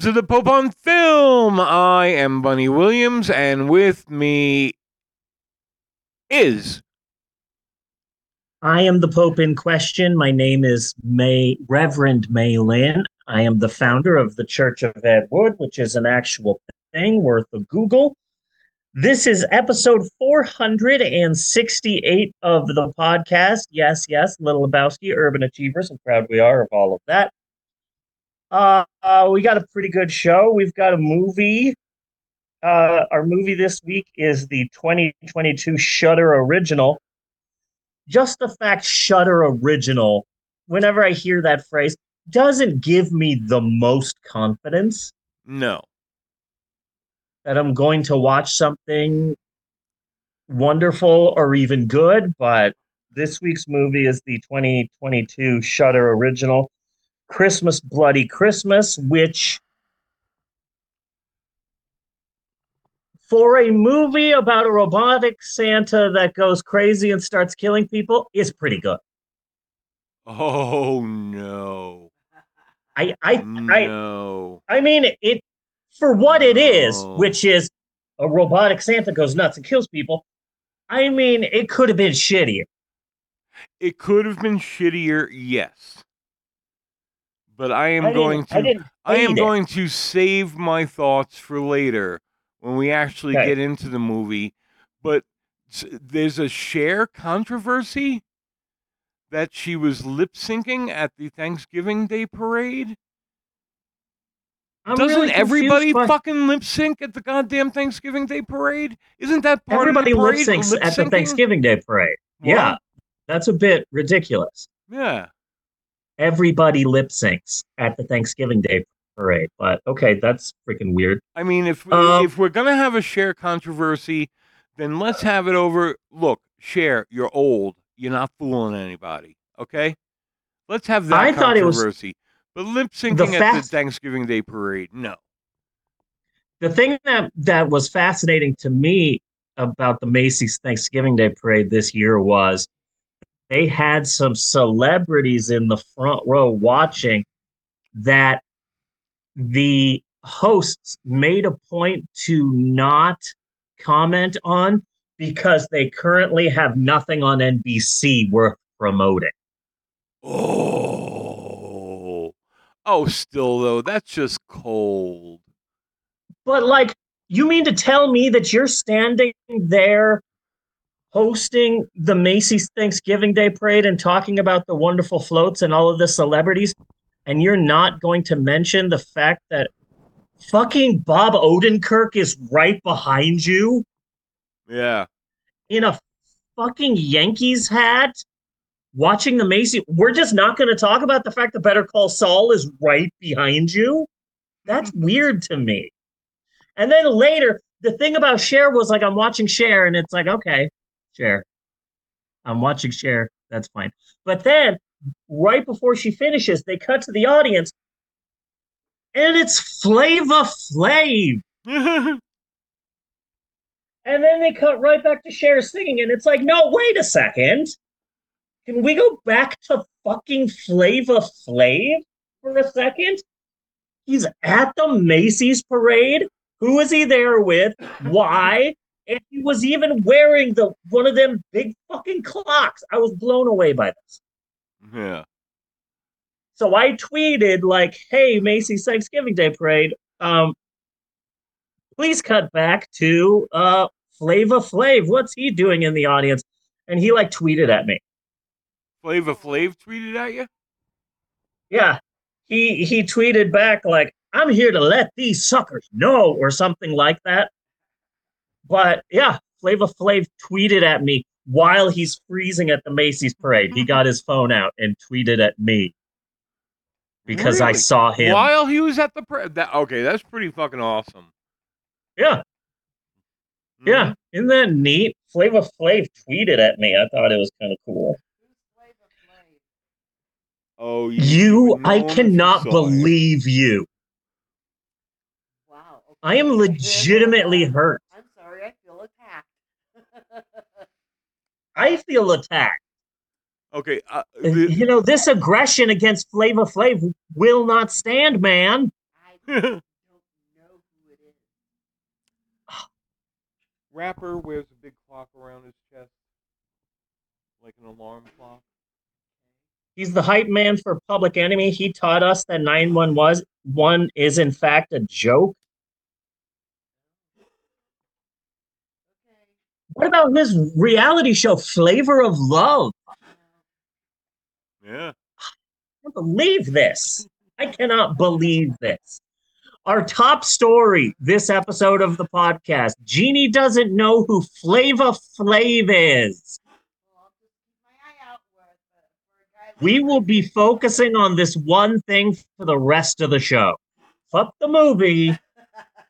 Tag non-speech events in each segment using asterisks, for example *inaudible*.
to the Pope on Film. I am Bunny Williams, and with me is I am the Pope in question. My name is May Reverend May Lynn. I am the founder of the Church of Ed Wood, which is an actual thing worth a Google. This is episode 468 of the podcast. Yes, yes, Little Lebowski, Urban Achievers, and proud we are of all of that. Uh, uh, we got a pretty good show. We've got a movie. Uh, our movie this week is the 2022 Shudder original. Just the fact Shudder original, whenever I hear that phrase, doesn't give me the most confidence no. that I'm going to watch something wonderful or even good. But this week's movie is the 2022 Shudder original. Christmas Bloody Christmas, which for a movie about a robotic Santa that goes crazy and starts killing people is pretty good. Oh no. I I No. I I mean it for what it is, which is a robotic Santa goes nuts and kills people. I mean, it could have been shittier. It could have been shittier, yes. But I am I going to I, I am it. going to save my thoughts for later when we actually Okay. get into the movie. But there's a Cher controversy that she was lip syncing at the Thanksgiving Day parade. I'm Doesn't really everybody by- fucking lip sync at the goddamn Thanksgiving Day parade? Isn't that part everybody of the parade? Everybody lip syncs at the? Thanksgiving Day parade? Yeah, that's a bit ridiculous. Yeah. Everybody lip syncs at the Thanksgiving Day parade, but okay, that's freaking weird. I mean, if Um, if we're gonna have a Cher controversy, then let's have it over. Look, Cher, you're old. You're not fooling anybody. Okay, let's have that I thought it was- controversy. but lip syncing at the Thanksgiving Day parade, no. The thing that that was fascinating to me about the Macy's Thanksgiving Day parade this year was they had some celebrities in the front row watching that the hosts made a point to not comment on because they currently have nothing on NBC worth promoting. Oh, oh, still though, that's just cold. But like, you mean to tell me that you're standing there hosting the Macy's Thanksgiving Day parade and talking about the wonderful floats and all of the celebrities, and you're not going to mention the fact that fucking Bob Odenkirk is right behind you Yeah, in a fucking Yankees hat? Watching the Macy, we're just not going to talk about the fact that Better Call Saul is right behind you. That's mm-hmm. weird to me. And then later, the thing about Cher was like, I'm watching Cher, and it's like, okay, Cher. I'm watching Cher. That's fine. But then, right before she finishes, they cut to the audience, and it's Flavor Flav. *laughs* And then they cut right back to Cher singing, and it's like, no, wait a second. Can we go back to fucking Flavor Flav for a second? He's at the Macy's parade. Who is he there with? Why? And he was even wearing the one of them big fucking clocks. I was blown away by this. yeah. So I tweeted like, "Hey, Macy's Thanksgiving Day Parade, um, please cut back to uh Flavor Flav. What's he doing in the audience?" And he like tweeted at me. Flavor Flav tweeted at you. Yeah, he he tweeted back like, "I'm here to let these suckers know" or something like that. But yeah, Flavor Flav tweeted at me while he's freezing at the Macy's parade. He got his phone out and tweeted at me because I saw him. While he was at the pre- that okay, that's pretty fucking awesome. Yeah, Mhm. Yeah, isn't that neat? Flavor Flav tweeted at me. I thought it was kind of cool. Oh, You, would know I him if you cannot believe you. Wow. okay. I am legitimately hurt. I feel attacked. Okay. Uh, uh, the, you know, this aggression against Flavor Flav will not stand, man. I don't know who it is. *laughs* Rapper wears a big clock around his chest, like an alarm clock. He's the hype man for Public Enemy. He taught us that 9-1-1 is, in fact, a joke. What about his reality show, Flavor of Love? Yeah. I can't believe this. I cannot believe this. Our top story this episode of the podcast Jeannie doesn't know who Flavor Flav is. Well, I'll just keep my eye out for, for a guy. We will be focusing on this one thing for the rest of the show. Fuck the movie.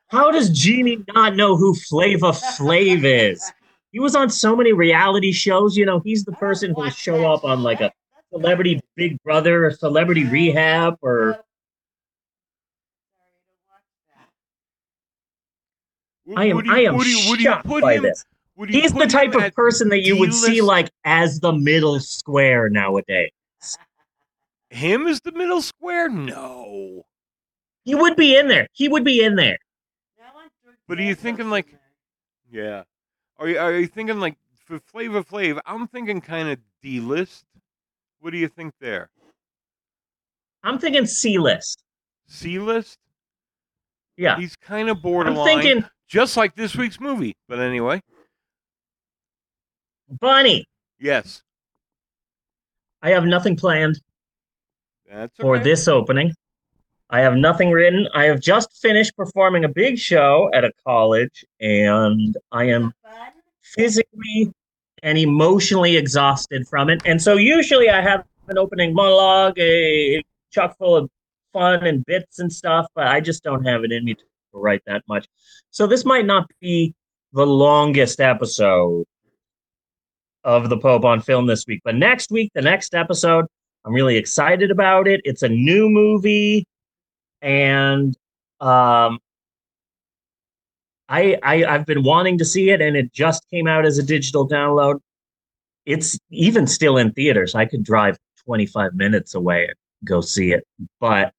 How does Jeannie not know who Flavor Flav is? He was on so many reality shows. You know, he's the person who will show up on like a celebrity. Big Brother or Celebrity Rehab or I don't watch that. Would- I am would you- I am would you, would you shocked put by this. You He's the type of person that you would see like as the middle square nowadays. him as the middle square. No. He would be in there. He would be in there. Now I'm George But are you thinking like- Yeah. Are you are you thinking like for Flavor Flav? I'm thinking kind of D list. What do you think there? I'm thinking C list. C list? Yeah. He's kind of borderline. I'm thinking just like this week's movie. But anyway, Bunny. yes, I have nothing planned that's for this opening. I have nothing written. I have just finished performing a big show at a college, and I am physically and emotionally exhausted from it. And so usually I have an opening monologue, a chock full of fun and bits and stuff, but I just don't have it in me to write that much. So this might not be the longest episode of the Pope on film this week, but next week, the next episode, I'm really excited about it. It's a new movie, and um, I, I I've been wanting to see it, and it just came out as a digital download. It's even still in theaters. I could drive 25 minutes away and go see it. But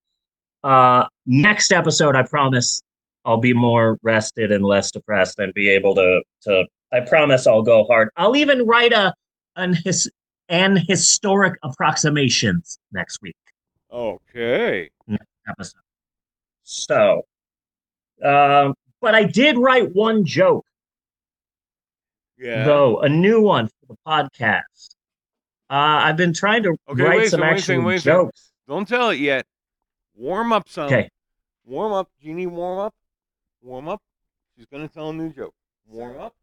uh, next episode, I promise I'll be more rested and less depressed, and be able to to. I promise I'll go hard. I'll even write a an his an historic approximations next week okay. episode. So, um, but I did write one joke, Yeah. though, a new one for the podcast. Uh, I've been trying to Okay, write wait some second, actual wait a second. jokes. Don't tell it yet. Warm up some. Okay. Warm up, Jeannie. Warm up. Warm up. She's gonna tell a new joke. Warm up.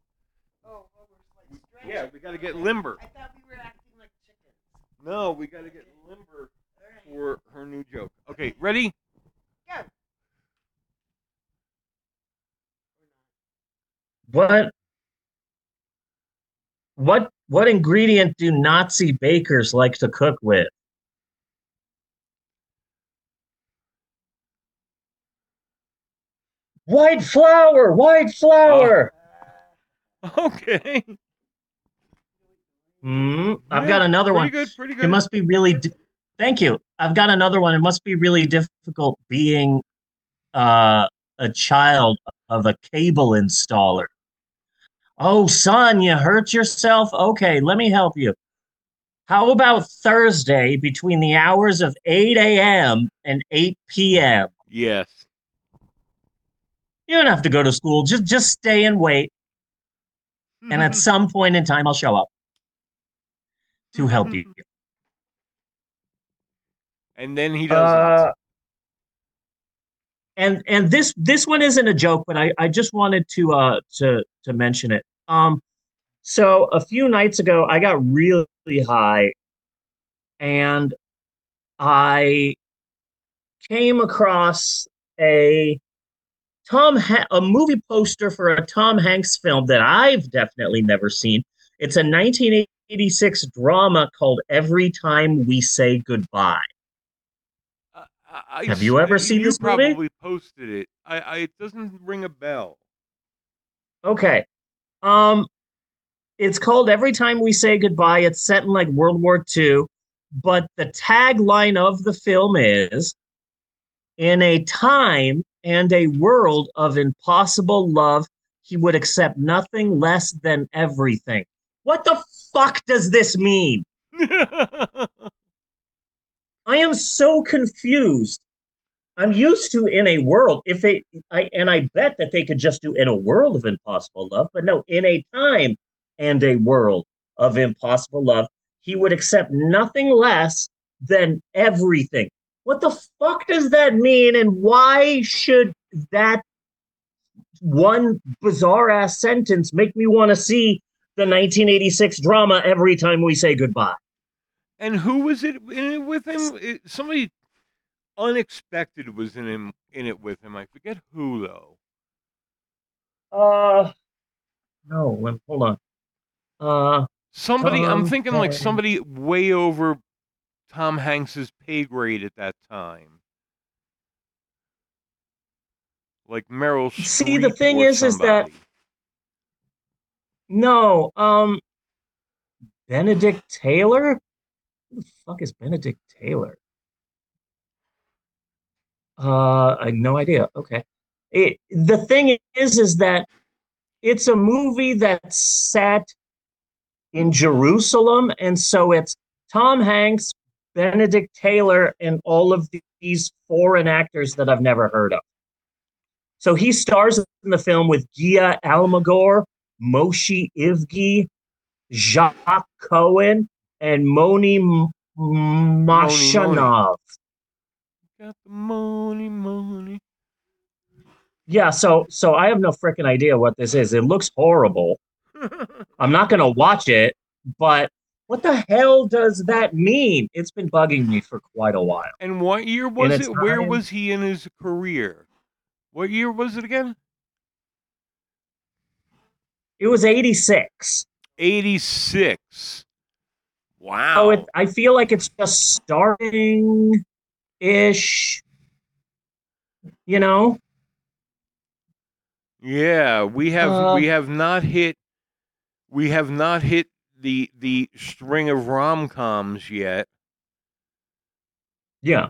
Oh, oh, we're like stretching. Yeah, we gotta get limber. I thought we were acting like chickens. No, we gotta get limber All right. for her new joke. Okay, ready? Go. What? What? What ingredient do Nazi bakers like to cook with? White flour. White flour. *laughs* Okay. Hmm. I've Yeah, got another pretty one. good. Pretty good. It must be really. Di- Thank you. I've got another one. It must be really difficult being uh, a child of a cable installer. Oh, son, you hurt yourself? Okay, let me help you. How about Thursday between the hours of 8 a.m. and 8 p.m.? yes. You don't have to go to school. Just just stay and wait. And at some point in time, I'll show up to help you. And then he doesn't. Uh, and and this this one isn't a joke, but I, I just wanted to uh to to mention it. Um, so a few nights ago, I got really high, and I came across a Tom ha- a movie poster for a Tom Hanks film that I've definitely never seen. It's a 1986 drama called Every Time We Say Goodbye. I- Have you ever seen you this movie? probably posted it. I, I it doesn't ring a bell. Okay. Um it's called Every Time We Say Goodbye. It's set in like World War II, but the tagline of the film is in a time and a world of impossible love, he would accept nothing less than everything. What the fuck does this mean? *laughs* I am so confused. I'm used to in a world if they I and I bet that they could just do in a world of impossible love, but no, in a time and a world of impossible love, he would accept nothing less than everything. What the fuck does that mean and why should that one bizarre ass sentence make me want to see the 1986 drama every time we say goodbye? and who was it eh, with him? It- somebody unexpected was in him in it with him. I forget who though. Uh no, lem- hold on. Uh Somebody, I'm Tom thinking like Hanks. somebody way over Tom Hanks's pay grade at that time. Like Meryl Streep. See, the thing or is, is that- no, um Benedict Taylor? Who the fuck is Benedict Taylor? Uh I no idea. Okay. It, the thing is is that it's a movie that's set in Jerusalem and so it's Tom Hanks, Benedict Taylor and all of these foreign actors that I've never heard of. So he stars in the film with Gia Almagor, Moshe Ivgi, Jacques Cohen, and Moni Moshonov. Got the money, money. Yeah, so so I have no freaking idea what this is. It looks horrible. *laughs* I'm not gonna watch it, but what the hell does that mean? It's been bugging me for quite a while. and what year was its it? Where was he in his career? What year was it again? It was 86. 86. Wow. Oh, it, I feel like it's just starting ish. You know? Yeah, we have Uh, we have not hit we have not hit the the string of rom-coms yet. Yeah.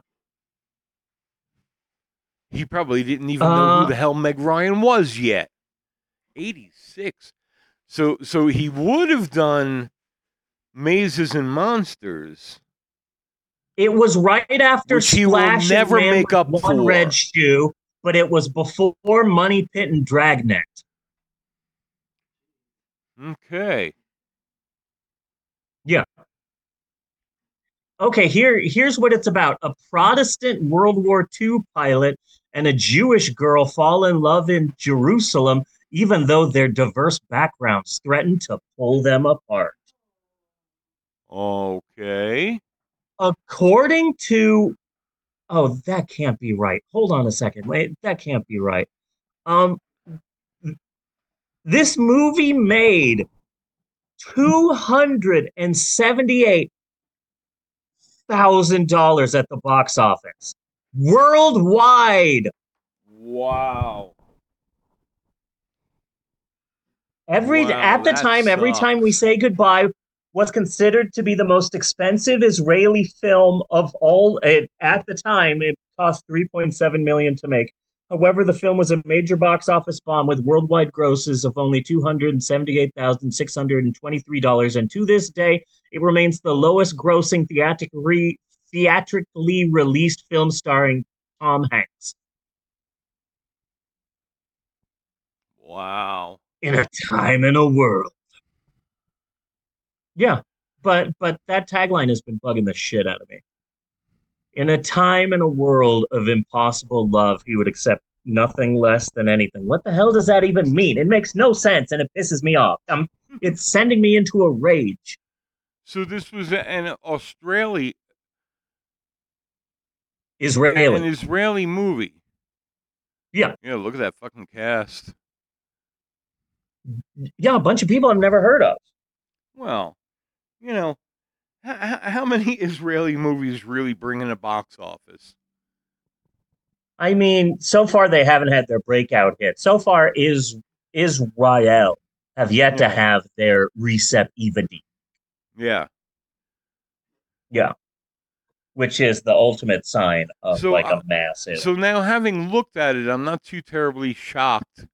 He probably didn't even know Uh, who the hell Meg Ryan was yet. 86. So so he would have done Mazes and Monsters. It was right after Which he will Splash and never Man make up One for. Red Shoe, but it was before Money Pit and Dragnet. Okay. Yeah. Okay, here here's what it's about. A Protestant World War II pilot and a Jewish girl fall in love in Jerusalem, even though their diverse backgrounds threaten to pull them apart. Okay. According to Oh, that can't be right. Hold on a second. Wait, that can't be right. Um this movie made two hundred and seventy-eight thousand dollars at the box office worldwide. Wow. Every Wow, at the time, every time we say goodbye, was considered to be the most expensive Israeli film of all. It, at the time, it cost three point seven million to make. However, the film was a major box office bomb with worldwide grosses of only two hundred and seventy-eight thousand six hundred and twenty-three dollars, and to this day, it remains the lowest-grossing theatrically theatrically released film starring Tom Hanks. Wow. in a time and a world. Yeah, but but that tagline has been bugging the shit out of me. In a time and a world of impossible love, he would accept nothing less than anything. What the hell does that even mean? It makes no sense and it pisses me off. Um, *laughs* it's sending me into a rage. So this was an Australia an Israeli. Israeli movie. Yeah. Yeah, look at that fucking cast. Yeah, a bunch of people I've never heard of. Well, you know, how, how many *laughs* Israeli movies really bring in a box office? I mean, so far they haven't had their breakout hit. So far is Israel have yet to have their Recep Ivedi. Yeah. Yeah. Which is the ultimate sign of So, like uh, a massive. So now, having looked at it, I'm not too terribly shocked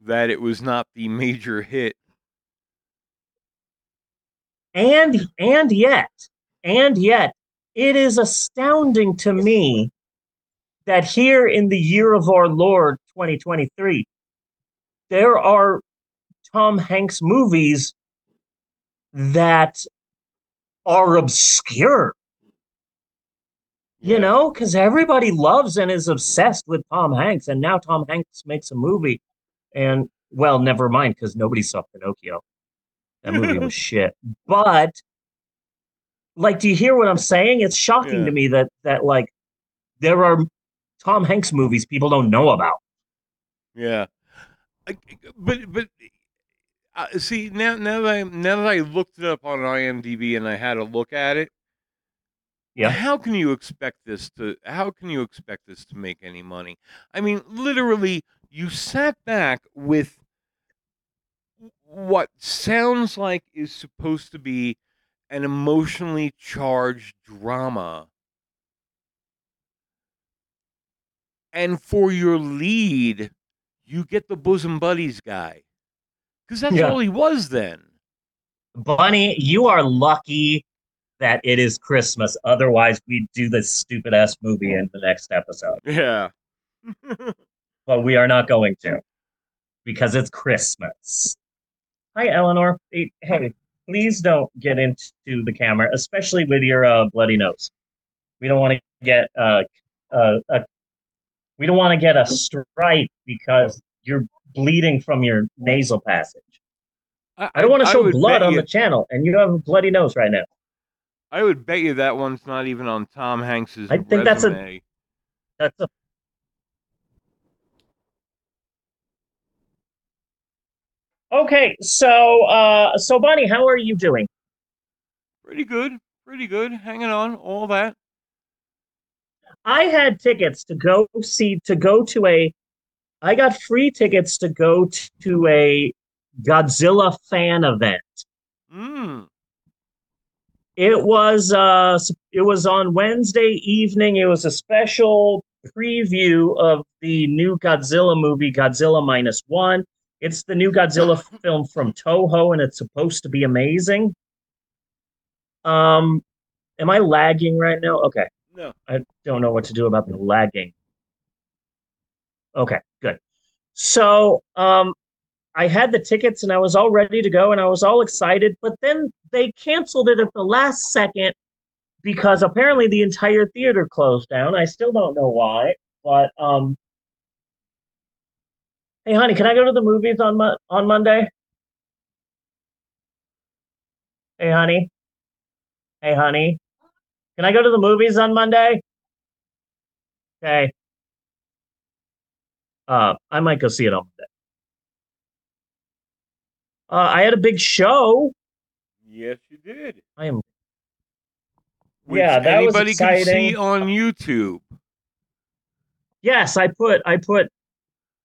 that it was not the major hit. And and yet, and yet, it is astounding to me that here in the year of our Lord 2023, there are Tom Hanks movies that are obscure. You know, because everybody loves and is obsessed with Tom Hanks, and now Tom Hanks makes a movie, and well, never mind, because nobody saw Pinocchio. That movie was *laughs* shit. But like, do you hear what I'm saying? It's shocking Yeah. to me that that like there are Tom Hanks movies people don't know about. Yeah, I- but but uh, see now now that I now that I looked it up on IMDb and I had a look at it. Yeah. How can you expect this to? How can you expect this to make any money? I mean, literally, you sat back with what sounds like is supposed to be an emotionally charged drama. And for your lead, you get the bosom buddies guy. Because that's Yeah. all he was then. Bunny, you are lucky that it is Christmas. Otherwise, we'd do this stupid ass movie in the next episode. Yeah. *laughs* But we are not going to because it's Christmas. Hi, Eleanor. Hey, hey, please don't get into the camera, especially with your uh, bloody nose. We don't want to get uh, uh, a we don't want to get a stripe because you're bleeding from your nasal passage. I don't want to show blood on you, the channel, and you have a bloody nose right now. I would bet you that one's not even on Tom Hanks's I think that's a- resume. That's a Okay, so uh so Bunny, how are you doing? Pretty good. Pretty good. Hanging on. All that. I had tickets to go see to go to a I got free tickets to go to a Godzilla fan event. Mm. It was uh it was on Wednesday evening. It was a special preview of the new Godzilla movie, Godzilla Minus One. It's the new Godzilla *laughs* film from Toho, and it's supposed to be amazing. Um, am I lagging right now? Okay. No. I don't know what to do about the lagging. Okay, good. So, um, I had the tickets and I was all ready to go and I was all excited, but then they canceled it at the last second because apparently the entire theater closed down. I still don't know why, but um, hey, honey, can I go to the movies on Mo- on Monday? Hey, honey. Hey, honey. Can I go to the movies on Monday? Okay. Uh, I might go see it on Monday. Uh, I had a big show. Yes, you did. I am Which Yeah, that was anybody can see exciting. on YouTube. yes, I put I put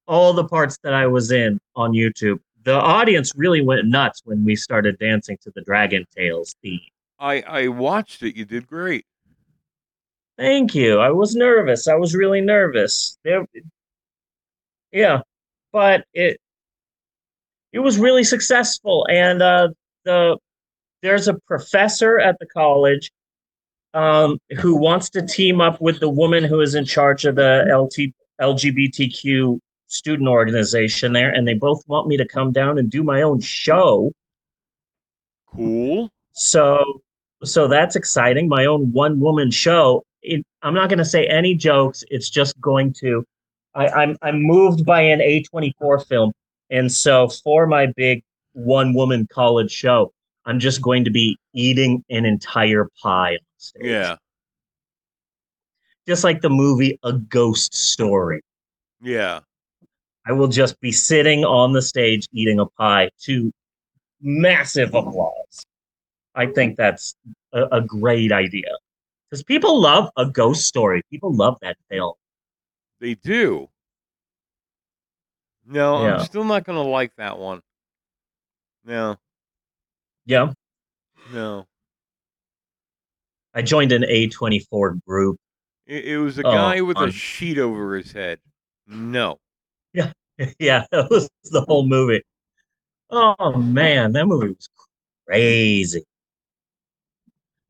all the parts that I was in on YouTube. The audience really went nuts when we started dancing to the Dragon Tales theme. I I watched it. You did great. Thank you. I was nervous. I was really nervous. There, yeah, but it it was really successful, and uh, the there's a professor at the college um, who wants to team up with the woman who is in charge of the LT, LGBTQ student organization there, and they both want me to come down and do my own show. Cool. So, so that's exciting. My own one woman show. It, I'm not going to say any jokes. It's just going to. I, I'm I'm moved by an A24 film, and so for my big one woman college show, I'm just going to be eating an entire pie. Yeah. just like the movie A Ghost Story. Yeah. I will just be sitting on the stage eating a pie to massive applause. I think that's a, a great idea because people love a ghost story. People love that film. They do. No, Yeah. I'm still not gonna like that one. No, Yeah, no. I joined an A24 group. It, it was a Oh, guy with a sheet over his head. No. Yeah, *laughs* yeah, *laughs* that was the whole movie. Oh man, that movie was crazy.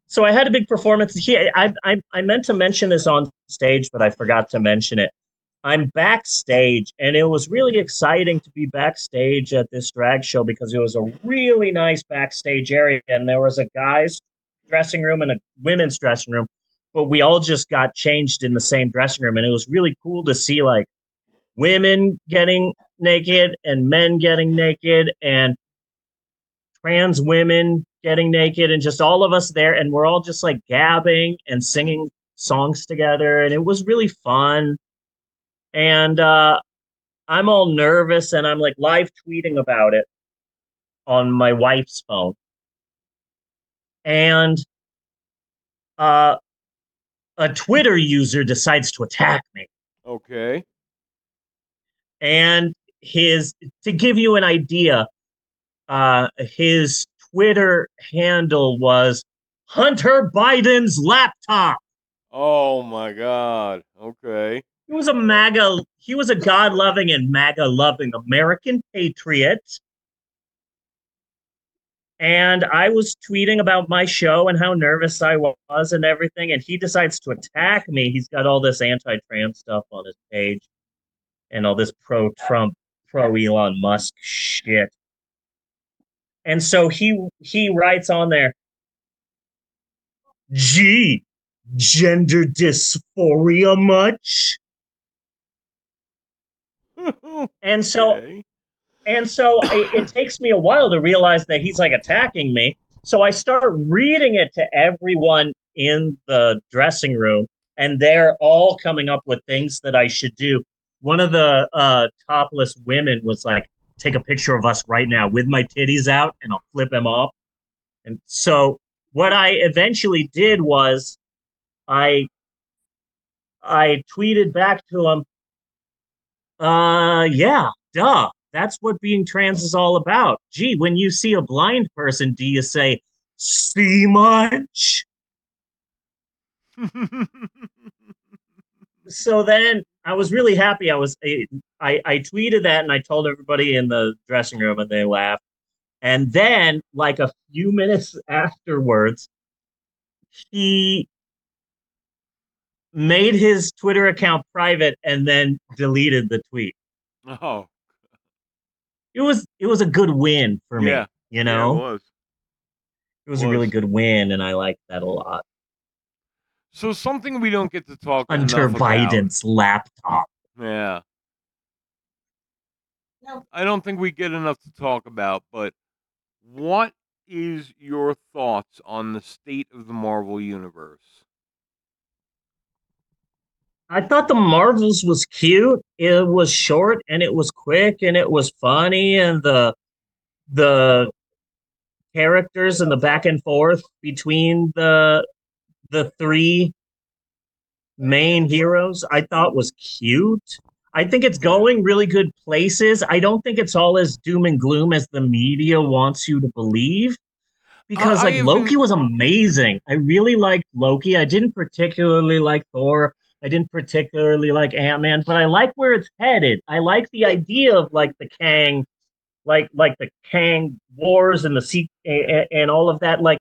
So I had a big performance. Here, I, I I meant to mention this on stage, but I forgot to mention it. I'm backstage, and it was really exciting to be backstage at this drag show because it was a really nice backstage area, and there was a guy's dressing room and a women's dressing room, but we all just got changed in the same dressing room, and it was really cool to see like women getting naked and men getting naked and trans women getting naked and just all of us there. And we're all just like gabbing and singing songs together. And it was really fun. And uh i'm all nervous and i'm like live tweeting about it on my wife's phone. And uh a twitter user decides to attack me. Okay. And his to give you an idea uh his twitter handle was hunter biden's laptop Oh my God. Okay. he was a maga he was a god-loving and maga loving american patriot and i was tweeting about my show and how nervous i was and everything and he decides to attack me he's got all this anti-trans stuff on his page and all this pro-trump pro elon musk shit and so he he writes on there gee gender dysphoria much *laughs* and so Okay. And so it, it takes me a while to realize that he's like attacking me. So I start reading it to everyone in the dressing room, and they're all coming up with things that I should do. One of the uh, topless women was like, "Take a picture of us right now with my titties out, and I'll flip them off." And so what I eventually did was, I I tweeted back to him, "Uh, yeah, duh." That's what being trans is all about. Gee, when you see a blind person, do you say, see much? *laughs* So then I was really happy. I was eh, I, I tweeted that and I told everybody in the dressing room and they laughed. And then, like a few minutes afterwards, he made his Twitter account private and then deleted the tweet. oh. It was it was a good win for me. Yeah. You Yeah, know? it was. It was a really good win, and I liked that a lot. So something we don't get to talk Hunter enough about. Biden's laptop. Yeah. No. I don't think we get enough to talk about, but what is your thoughts on the state of the Marvel universe? I thought the Marvels was cute. It was short and it was quick and it was funny and the the characters and the back and forth between the the three main heroes I thought was cute. I think it's going really good places. I don't think it's all as doom and gloom as the media wants you to believe. Because oh, I like Loki was amazing. I really liked Loki. I didn't particularly like Thor. I didn't particularly like Ant-Man, but I like where it's headed. I like the idea of like the Kang like like the Kang wars and the sea and, and all of that like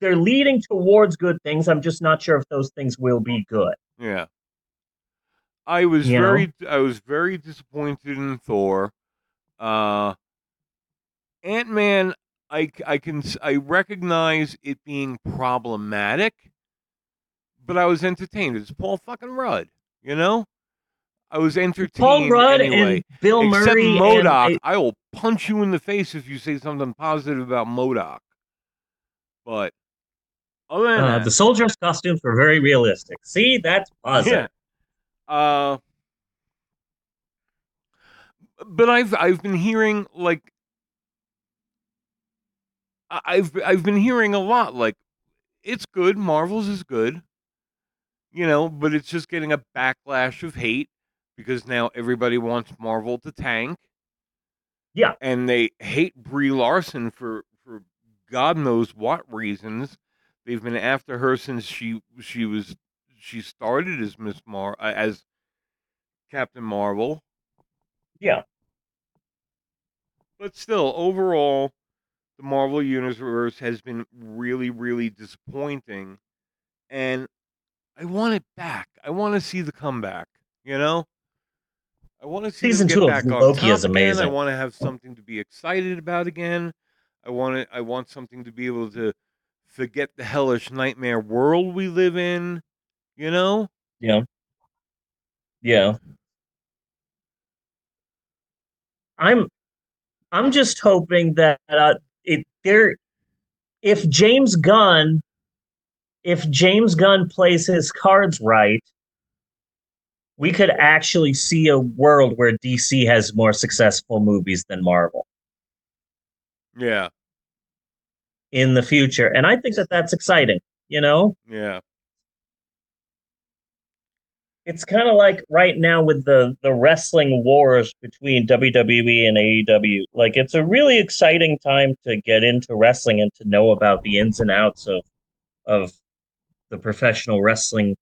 they're leading towards good things. I'm just not sure if those things will be good. Yeah. I was You know? very I was very disappointed in Thor. Uh Ant-Man I I can I recognize it being problematic, but I was entertained. It's Paul fucking Rudd, you know? I was entertained Paul Rudd anyway. and Bill Except Murray and MODOK, I- I will punch you in the face if you say something positive about MODOK. But other than uh, that, the soldiers' costumes were very realistic. See, that's positive. Yeah. Uh, but I've I've been hearing like I've I've been hearing a lot like it's good. Marvel's is good, you know, but it's just getting a backlash of hate because now everybody wants Marvel to tank. Yeah. and they hate Brie Larson for for God knows what reasons. They've been after her since she she was she started as Miss Mar uh, as Captain Marvel. Yeah. But still, overall, the Marvel Universe has been really, really disappointing. And I want it back. I want to see the comeback, you know? I want to see Season two of Loki is again. I want to have something to be excited about again. I want to, I want something to be able to forget the hellish nightmare world we live in, you know? Yeah. Yeah. I'm I'm just hoping that uh, it there if James Gunn if James Gunn plays his cards right, we could actually see a world where DC has more successful movies than Marvel Yeah. In the future. And I think that that's exciting, you know? Yeah. it's kind of like right now with the the wrestling wars between WWE and AEW. Like it's a really exciting time to get into wrestling and to know about the ins and outs of of the professional wrestling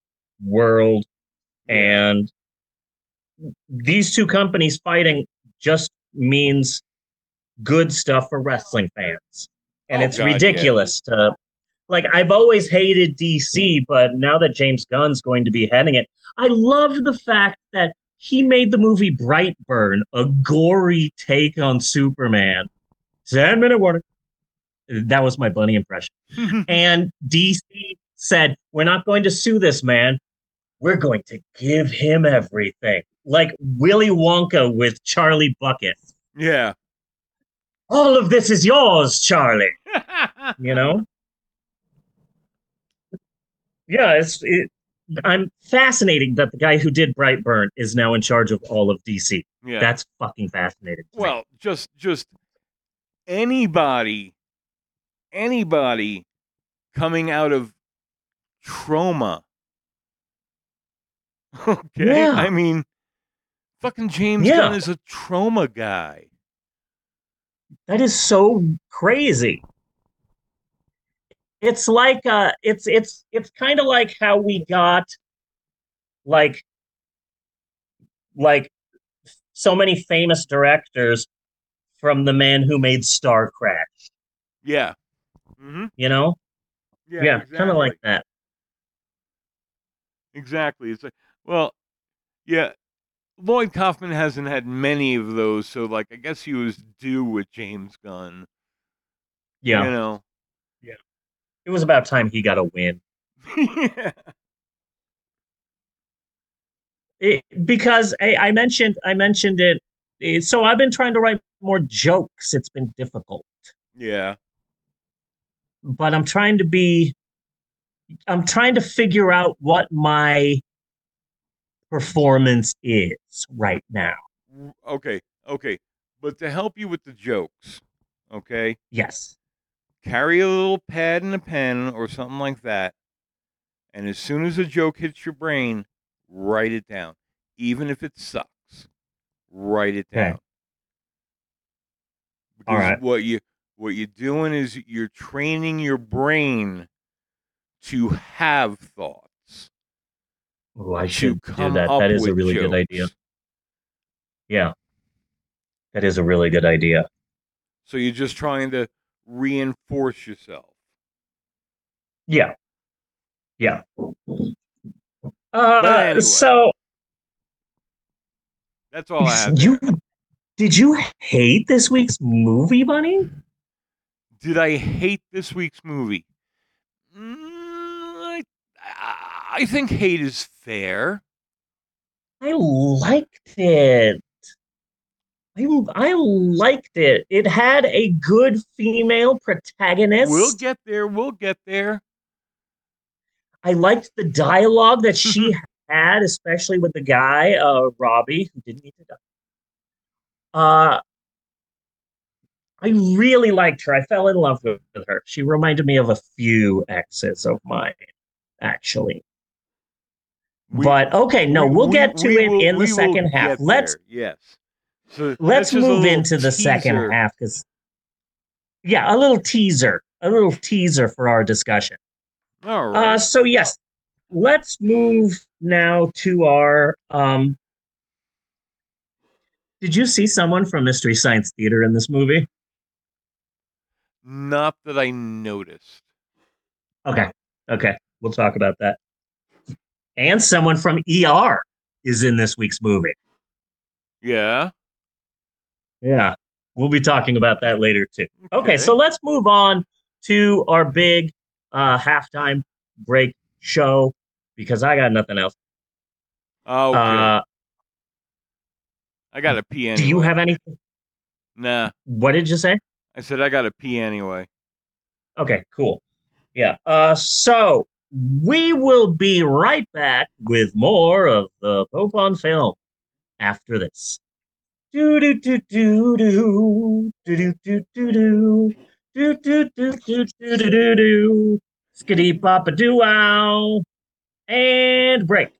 world and these two companies fighting just means good stuff for wrestling fans. And Oh, it's God, yeah. ridiculous to like I've always hated DC, but now that James Gunn's going to be heading it, I love the fact that he made the movie Brightburn a gory take on Superman. Ten minute warning. That was my bunny impression. *laughs* And DC said, We're not going to sue this man. We're going to give him everything. Like Willy Wonka with Charlie Bucket. yeah. All of this is yours, Charlie. *laughs* You know? Yeah, it's it, I'm fascinating that the guy who did Brightburn is now in charge of all of DC. yeah. That's fucking fascinating. Well, just just anybody anybody coming out of trauma. *laughs* Okay? Yeah. I mean fucking James Yeah. Gunn is a trauma guy. That is so crazy. It's like uh it's it's it's kind of like how we got like like so many famous directors from the man who made Star Crash, Yeah. hmm you know? Yeah, Yeah, kind of like that. Exactly. It's like, well, yeah, Lloyd Kaufman hasn't had many of those, so like I guess he was due with James Gunn. Yeah. You know. Yeah, it was about time he got a win. yeah. *laughs* It, because I, I mentioned I mentioned it, it. So I've been trying to write more jokes. It's been difficult, Yeah. but I'm trying to be. I'm trying to figure out what my performance is right now. Okay. Okay. But to help you with the jokes, okay, Yes. carry a little pad and a pen or something like that. And as soon as a joke hits your brain, write it down. Even if it sucks, write it down. All Because right. what you what you're doing is you're training your brain to have thoughts. Oh, I should do that. That is a really good idea. Yeah. That is a really good idea. So you're just trying to reinforce yourself. Yeah. Yeah. Uh, anyway. so That's all I have. you did you hate this week's movie, Bunny? Did I hate this week's movie? Mm, I think hate is fair. I liked it. I, I liked it. It had a good female protagonist. We'll get there. We'll get there. I liked the dialogue that she *laughs* had, especially with the guy, uh, Robbie, who didn't need to die. Uh, I really liked her. I fell in love with, with her. She reminded me of a few exes of mine, actually. We- but okay, no, we- we'll get to we it will- in the will second half. Let's Yes. So let's that's just a move into the second half because yeah, a little teaser, a little teaser for our discussion. All right. Uh, so yes, let's move now to our um Did you see someone from Mystery Science Theater in this movie? Not that I noticed. Okay. Okay. We'll talk about that. And someone from ER is in this week's movie. Yeah. Yeah. We'll be talking about that later too. Okay, so let's move on to our big uh halftime break show because I got nothing else. Oh, good. Uh I got to pee anyway. do you have anything? Nah. What did you say? I said I got to pee anyway. Okay, cool. Yeah. Uh so we will be right back with more of the Pope on film after this. Do do do do do do do do do do do do do do do do do skitty papa doo wow and break.